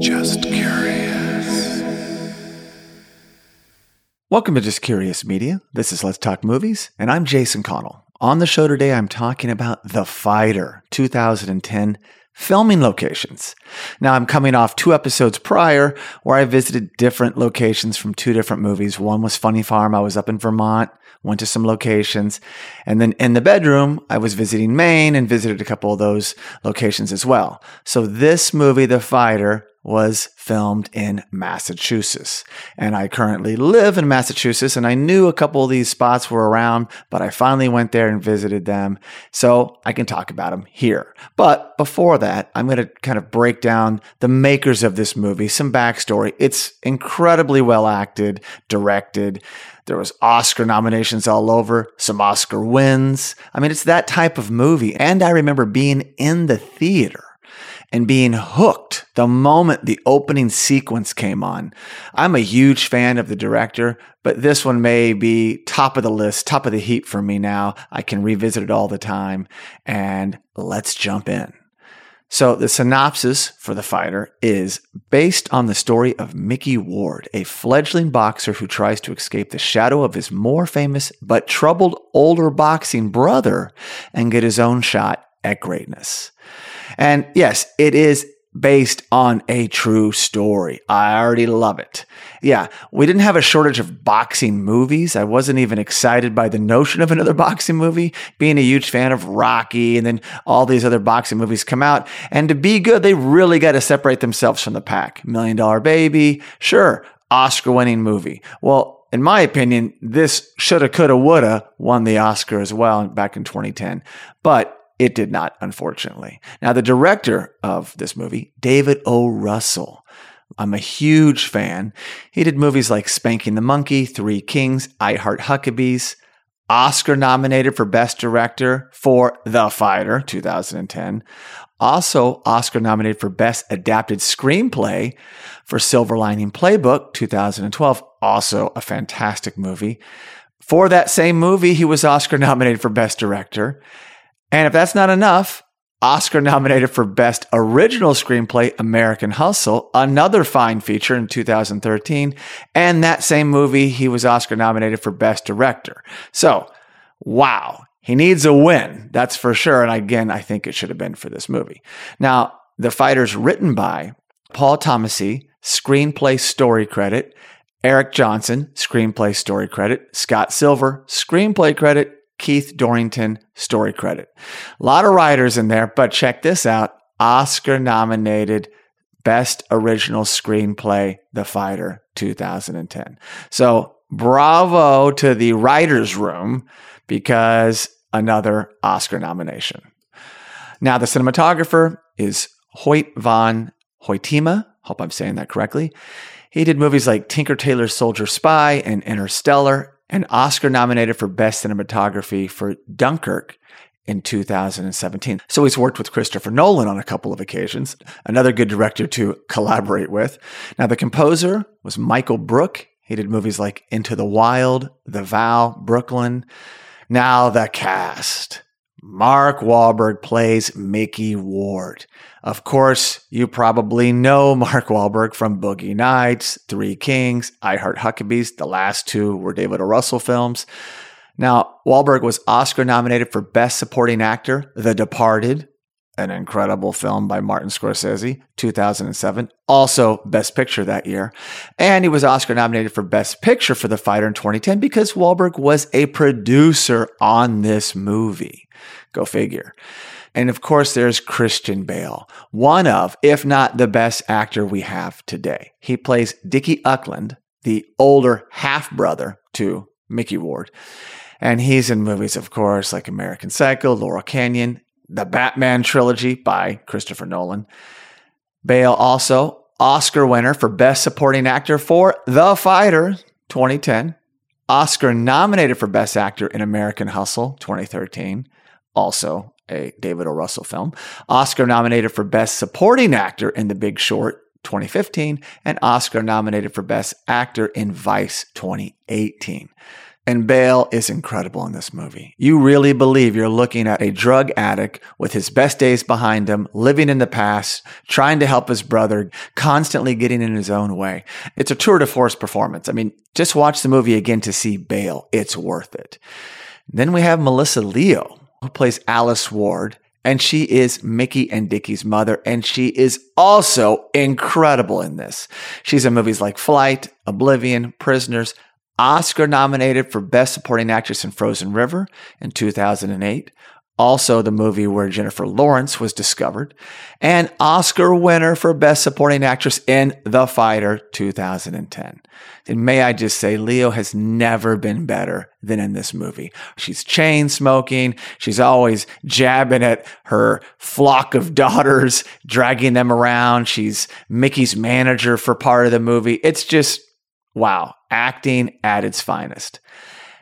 Just curious. Welcome to Just Curious Media. This is Let's Talk Movies, and I'm Jason Connell. On the show today, I'm talking about The Fighter 2010 filming locations. Now, I'm coming off two episodes prior where I visited different locations from two different movies. One was Funny Farm, I was up in Vermont, went to some locations. And then in the bedroom, I was visiting Maine and visited a couple of those locations as well. So this movie, The Fighter, was filmed in Massachusetts. And I currently live in Massachusetts and I knew a couple of these spots were around, but I finally went there and visited them. So I can talk about them here. But before that, I'm going to kind of break down the makers of this movie, some backstory. It's incredibly well acted, directed. There was Oscar nominations all over, some Oscar wins. I mean, it's that type of movie. And I remember being in the theater and being hooked the moment the opening sequence came on. I'm a huge fan of the director, but this one may be top of the list, top of the heap for me now. I can revisit it all the time. And let's jump in. So, the synopsis for The Fighter is based on the story of Mickey Ward, a fledgling boxer who tries to escape the shadow of his more famous but troubled older boxing brother and get his own shot at greatness. And yes, it is based on a true story. I already love it. Yeah, we didn't have a shortage of boxing movies. I wasn't even excited by the notion of another boxing movie, being a huge fan of Rocky and then all these other boxing movies come out. And to be good, they really got to separate themselves from the pack. Million Dollar Baby, sure, Oscar winning movie. Well, in my opinion, this shoulda, coulda, woulda won the Oscar as well back in 2010. But it did not, unfortunately. Now, the director of this movie, David O. Russell, I'm a huge fan. He did movies like Spanking the Monkey, Three Kings, I Heart Huckabees, Oscar nominated for Best Director for The Fighter 2010. Also, Oscar nominated for Best Adapted Screenplay for Silver Lining Playbook 2012. Also a fantastic movie. For that same movie, he was Oscar nominated for Best Director. And if that's not enough, Oscar nominated for Best Original Screenplay, American Hustle, another fine feature in 2013. And that same movie, he was Oscar nominated for Best Director. So, wow, he needs a win. That's for sure. And again, I think it should have been for this movie. Now, The Fighter's written by Paul Tamasy, screenplay story credit, Eric Johnson, screenplay story credit, Scott Silver, screenplay credit, Keith Dorrington story credit. A lot of writers in there, but check this out Oscar nominated Best Original Screenplay, The Fighter 2010. So bravo to the writer's room because another Oscar nomination. Now, the cinematographer is Hoyt van Hoytema. Hope I'm saying that correctly. He did movies like Tinker Tailor Soldier Spy and Interstellar and Oscar nominated for Best Cinematography for Dunkirk in 2017. So he's worked with Christopher Nolan on a couple of occasions, another good director to collaborate with. Now, the composer was Michael Brook. He did movies like Into the Wild, The Vow, Brooklyn. Now, the cast. Mark Wahlberg plays Mickey Ward. Of course, you probably know Mark Wahlberg from Boogie Nights, Three Kings, I Heart Huckabees. The last two were David O. Russell films. Now, Wahlberg was Oscar nominated for Best Supporting Actor, The Departed, an incredible film by Martin Scorsese, 2007. Also, Best Picture that year. And he was Oscar nominated for Best Picture for The Fighter in 2010 because Wahlberg was a producer on this movie. Go figure. And of course, there's Christian Bale, one of, if not the best actor we have today. He plays Dickie Eklund, the older half brother to Mickey Ward. And he's in movies, of course, like American Psycho, Laurel Canyon, the Batman trilogy by Christopher Nolan. Bale also Oscar winner for Best Supporting Actor for The Fighter 2010. Oscar nominated for Best Actor in American Hustle 2013. Also a David O. Russell film. Oscar nominated for Best Supporting Actor in The Big Short 2015. And Oscar nominated for Best Actor in Vice 2018. And Bale is incredible in this movie. You really believe you're looking at a drug addict with his best days behind him, living in the past, trying to help his brother, constantly getting in his own way. It's a tour de force performance. I mean, just watch the movie again to see Bale. It's worth it. Then we have Melissa Leo, who plays Alice Ward and she is Mickey and Dickie's mother, and she is also incredible in this. She's in movies like Flight, Oblivion, Prisoners, Oscar nominated for Best Supporting Actress in Frozen River in 2008. Also, the movie where Jennifer Lawrence was discovered, and Oscar winner for Best Supporting Actress in The Fighter 2010. And may I just say, Leo has never been better than in this movie. She's chain smoking. She's always jabbing at her flock of daughters, dragging them around. She's Mickey's manager for part of the movie. It's just Wow, acting at its finest.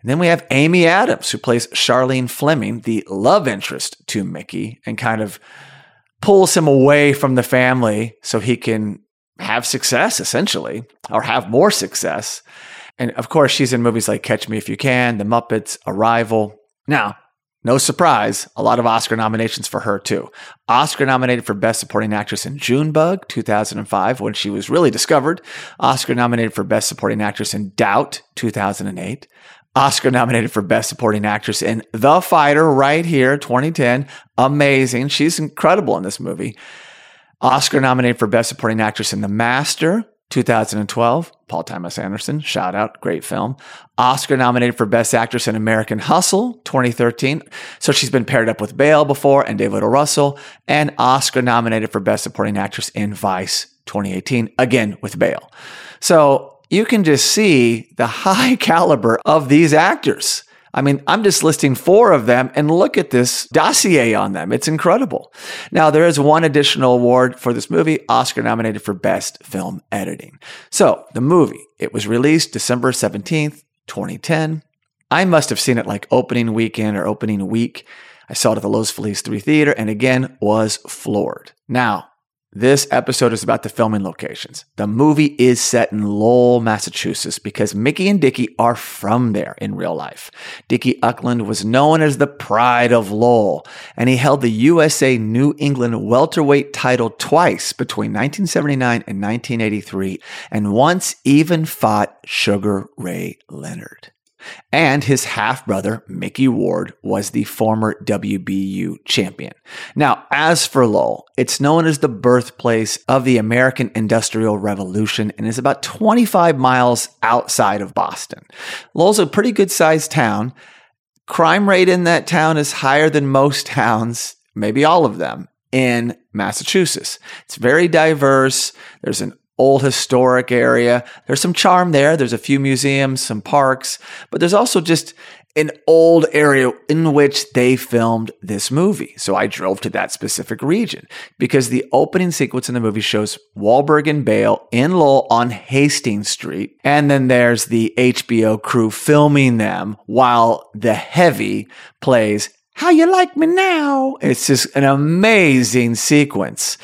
And then we have Amy Adams, who plays Charlene Fleming, the love interest to Mickey, and kind of pulls him away from the family so he can have success, essentially, or have more success. And of course, she's in movies like Catch Me If You Can, The Muppets, Arrival. Now, no surprise, a lot of Oscar nominations for her too. Oscar nominated for Best Supporting Actress in Junebug 2005 when she was really discovered. Oscar nominated for Best Supporting Actress in Doubt 2008. Oscar nominated for Best Supporting Actress in The Fighter right here 2010. Amazing. She's incredible in this movie. Oscar nominated for Best Supporting Actress in The Master 2012, Paul Thomas Anderson, shout out, great film. Oscar nominated for Best Actress in American Hustle 2013. So she's been paired up with Bale before and David O. Russell, and Oscar nominated for Best Supporting Actress in Vice 2018, again with Bale. So you can just see the high caliber of these actors. I mean, I'm just listing four of them and look at this dossier on them. It's incredible. Now, there is one additional award for this movie, Oscar nominated for Best Film Editing. So, the movie, it was released December 17th, 2010. I must have seen it like opening weekend or opening week. I saw it at the Los Feliz 3 Theater and again was floored. Now, this episode is about the filming locations. The movie is set in Lowell, Massachusetts because Mickey and Dickie are from there in real life. Dickie Eklund was known as the pride of Lowell, and he held the USA New England welterweight title twice between 1979 and 1983, and once even fought Sugar Ray Leonard. And his half brother, Mickey Ward, was the former WBU champion. Now, as for Lowell, it's known as the birthplace of the American Industrial Revolution and is about 25 miles outside of Boston. Lowell's a pretty good sized town. Crime rate in that town is higher than most towns, maybe all of them, in Massachusetts. It's very diverse. There's an old historic area. There's some charm there. There's a few museums, some parks, but there's also just an old area in which they filmed this movie. So I drove to that specific region because the opening sequence in the movie shows Wahlberg and Bale in Lowell on Hastings Street. And then there's the HBO crew filming them while the heavy plays how you like me now? It's just an amazing sequence.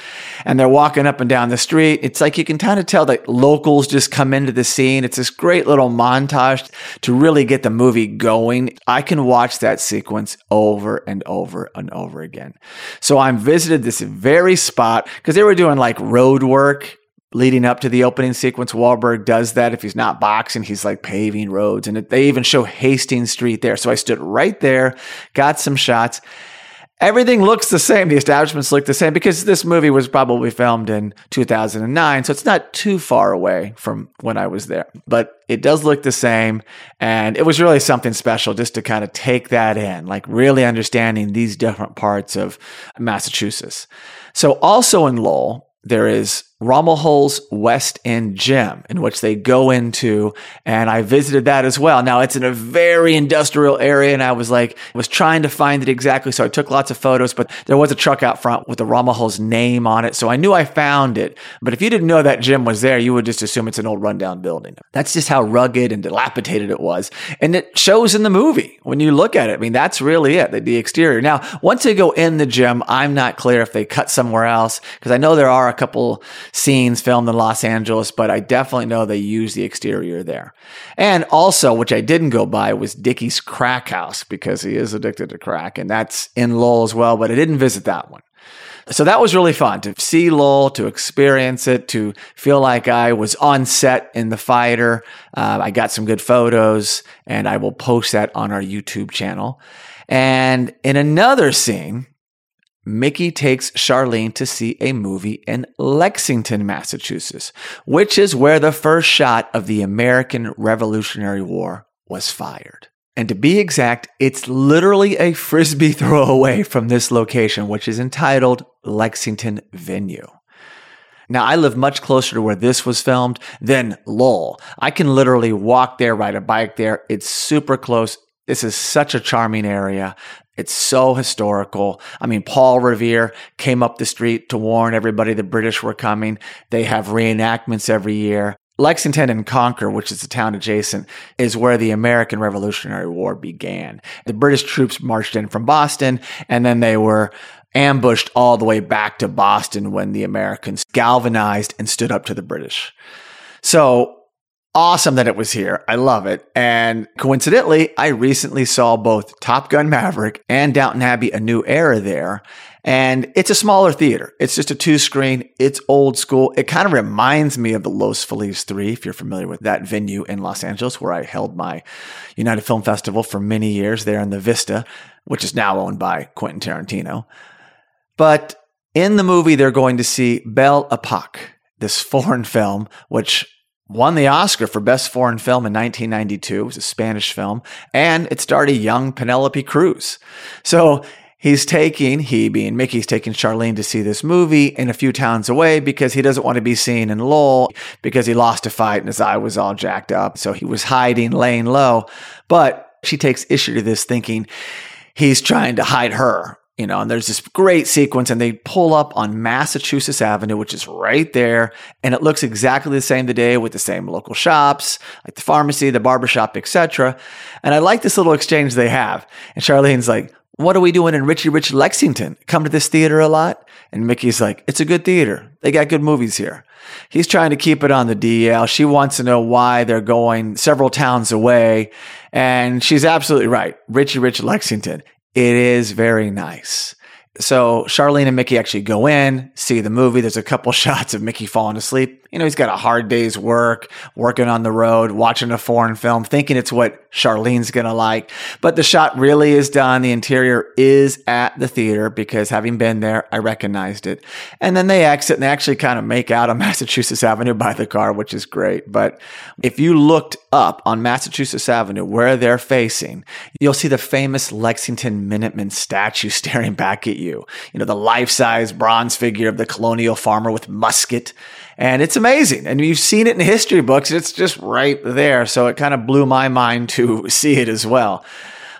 And they're walking up and down the street. It's like you can kind of tell that locals just come into the scene. It's this great little montage to really get the movie going. I can watch that sequence over and over and over again. So I'm visited this very spot because they were doing like road work leading up to the opening sequence. Wahlberg does that. If he's not boxing, he's like paving roads. And they even show Hastings Street there. So I stood right there, got some shots. Everything looks the same. The establishments look the same because this movie was probably filmed in 2009. So it's not too far away from when I was there, but it does look the same. And it was really something special just to kind of take that in, like really understanding these different parts of Massachusetts. So also in Lowell, there is Ramalho's West End Gym, in which they go into, and I visited that as well. Now it's in a very industrial area, and I was like, was trying to find it exactly. So I took lots of photos, but there was a truck out front with the Ramalho's name on it. So I knew I found it. But if you didn't know that gym was there, you would just assume it's an old rundown building. That's just how rugged and dilapidated it was. And it shows in the movie when you look at it. I mean, that's really it, the, the exterior. Now, once they go in the gym, I'm not clear if they cut somewhere else, because I know there are a couple scenes filmed in Los Angeles, but I definitely know they used the exterior there. And also, which I didn't go by, was Dickie's crack house because he is addicted to crack, and that's in Lowell as well, but I didn't visit that one. So that was really fun to see Lowell, to experience it, to feel like I was on set in The Fighter. Uh, I got some good photos, and I will post that on our YouTube channel. And in another scene, Mickey takes Charlene to see a movie in Lexington, Massachusetts, which is where the first shot of the American Revolutionary War was fired. And to be exact, it's literally a frisbee throw away from this location, which is entitled Lexington Venue. Now, I live much closer to where this was filmed than Lowell. I can literally walk there, ride a bike there. It's super close. This is such a charming area. It's so historical. I mean, Paul Revere came up the street to warn everybody the British were coming. They have reenactments every year. Lexington and Concord, which is the town adjacent, is where the American Revolutionary War began. The British troops marched in from Boston and then they were ambushed all the way back to Boston when the Americans galvanized and stood up to the British. So awesome that it was here. I love it. And coincidentally, I recently saw both Top Gun Maverick and Downton Abbey A New Era there. And it's a smaller theater. It's just a two screen. It's old school. It kind of reminds me of the Los Feliz 3, if you're familiar with that venue in Los Angeles, where I held my United Film Festival for many years there in the Vista, which is now owned by Quentin Tarantino. But in the movie, they're going to see Belle Epoque, this foreign film, which won the Oscar for Best Foreign Film in 1992. It was a Spanish film, and it starred a young Penelope Cruz. So he's taking, he being Mickey's taking Charlene to see this movie in a few towns away because he doesn't want to be seen in Lowell because he lost a fight and his eye was all jacked up. So he was hiding, laying low. But she takes issue to this, thinking he's trying to hide her you know, and there's this great sequence and they pull up on Massachusetts Avenue, which is right there. And it looks exactly the same today with the same local shops, like the pharmacy, the barbershop, etc. And I like this little exchange they have. And Charlene's like, what are we doing in Richie Rich Lexington? Come to this theater a lot? And Mickey's like, it's a good theater. They got good movies here. He's trying to keep it on the DL. She wants to know why they're going several towns away. And she's absolutely right. Richie Rich Lexington. It is very nice. So Charlene and Mickey actually go in, see the movie. There's a couple shots of Mickey falling asleep. You know, he's got a hard day's work, working on the road, watching a foreign film, thinking it's what Charlene's going to like. But the shot really is done. The interior is at the theater because having been there, I recognized it. And then they exit and they actually kind of make out on Massachusetts Avenue by the car, which is great. But if you looked up on Massachusetts Avenue where they're facing, you'll see the famous Lexington Minuteman statue staring back at you. You know, the life size bronze figure of the colonial farmer with musket. And it's amazing. And you've seen it in history books. It's just right there. So it kind of blew my mind to see it as well.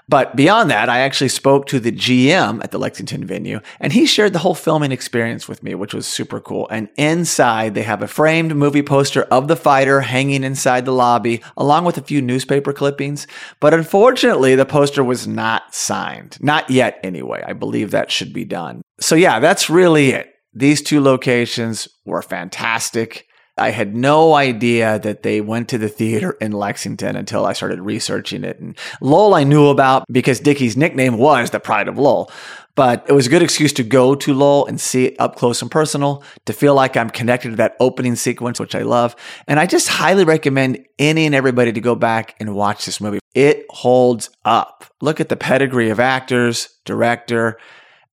But beyond that, I actually spoke to the GM at the Lexington venue and he shared the whole filming experience with me, which was super cool. And inside they have a framed movie poster of the fighter hanging inside the lobby along with a few newspaper clippings. But unfortunately, the poster was not signed. Not yet anyway. I believe that should be done. So yeah, that's really it. These two locations were fantastic. I had no idea that they went to the theater in Lexington until I started researching it. And Lowell I knew about because Dickie's nickname was the Pride of Lowell. But it was a good excuse to go to Lowell and see it up close and personal, to feel like I'm connected to that opening sequence, which I love. And I just highly recommend any and everybody to go back and watch this movie. It holds up. Look at the pedigree of actors, director,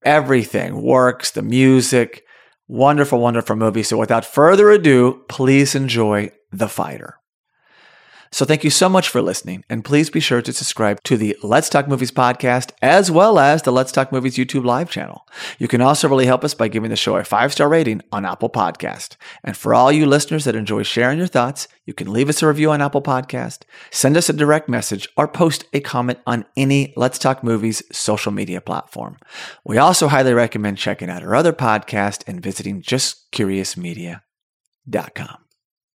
everything works, the music Wonderful, wonderful movie. So without further ado, please enjoy The Fighter. So thank you so much for listening, and please be sure to subscribe to the Let's Talk Movies podcast as well as the Let's Talk Movies YouTube live channel. You can also really help us by giving the show a five star rating on Apple Podcast. And for all you listeners that enjoy sharing your thoughts, you can leave us a review on Apple Podcast, send us a direct message, or post a comment on any Let's Talk Movies social media platform. We also highly recommend checking out our other podcast and visiting justcuriousmedia.com.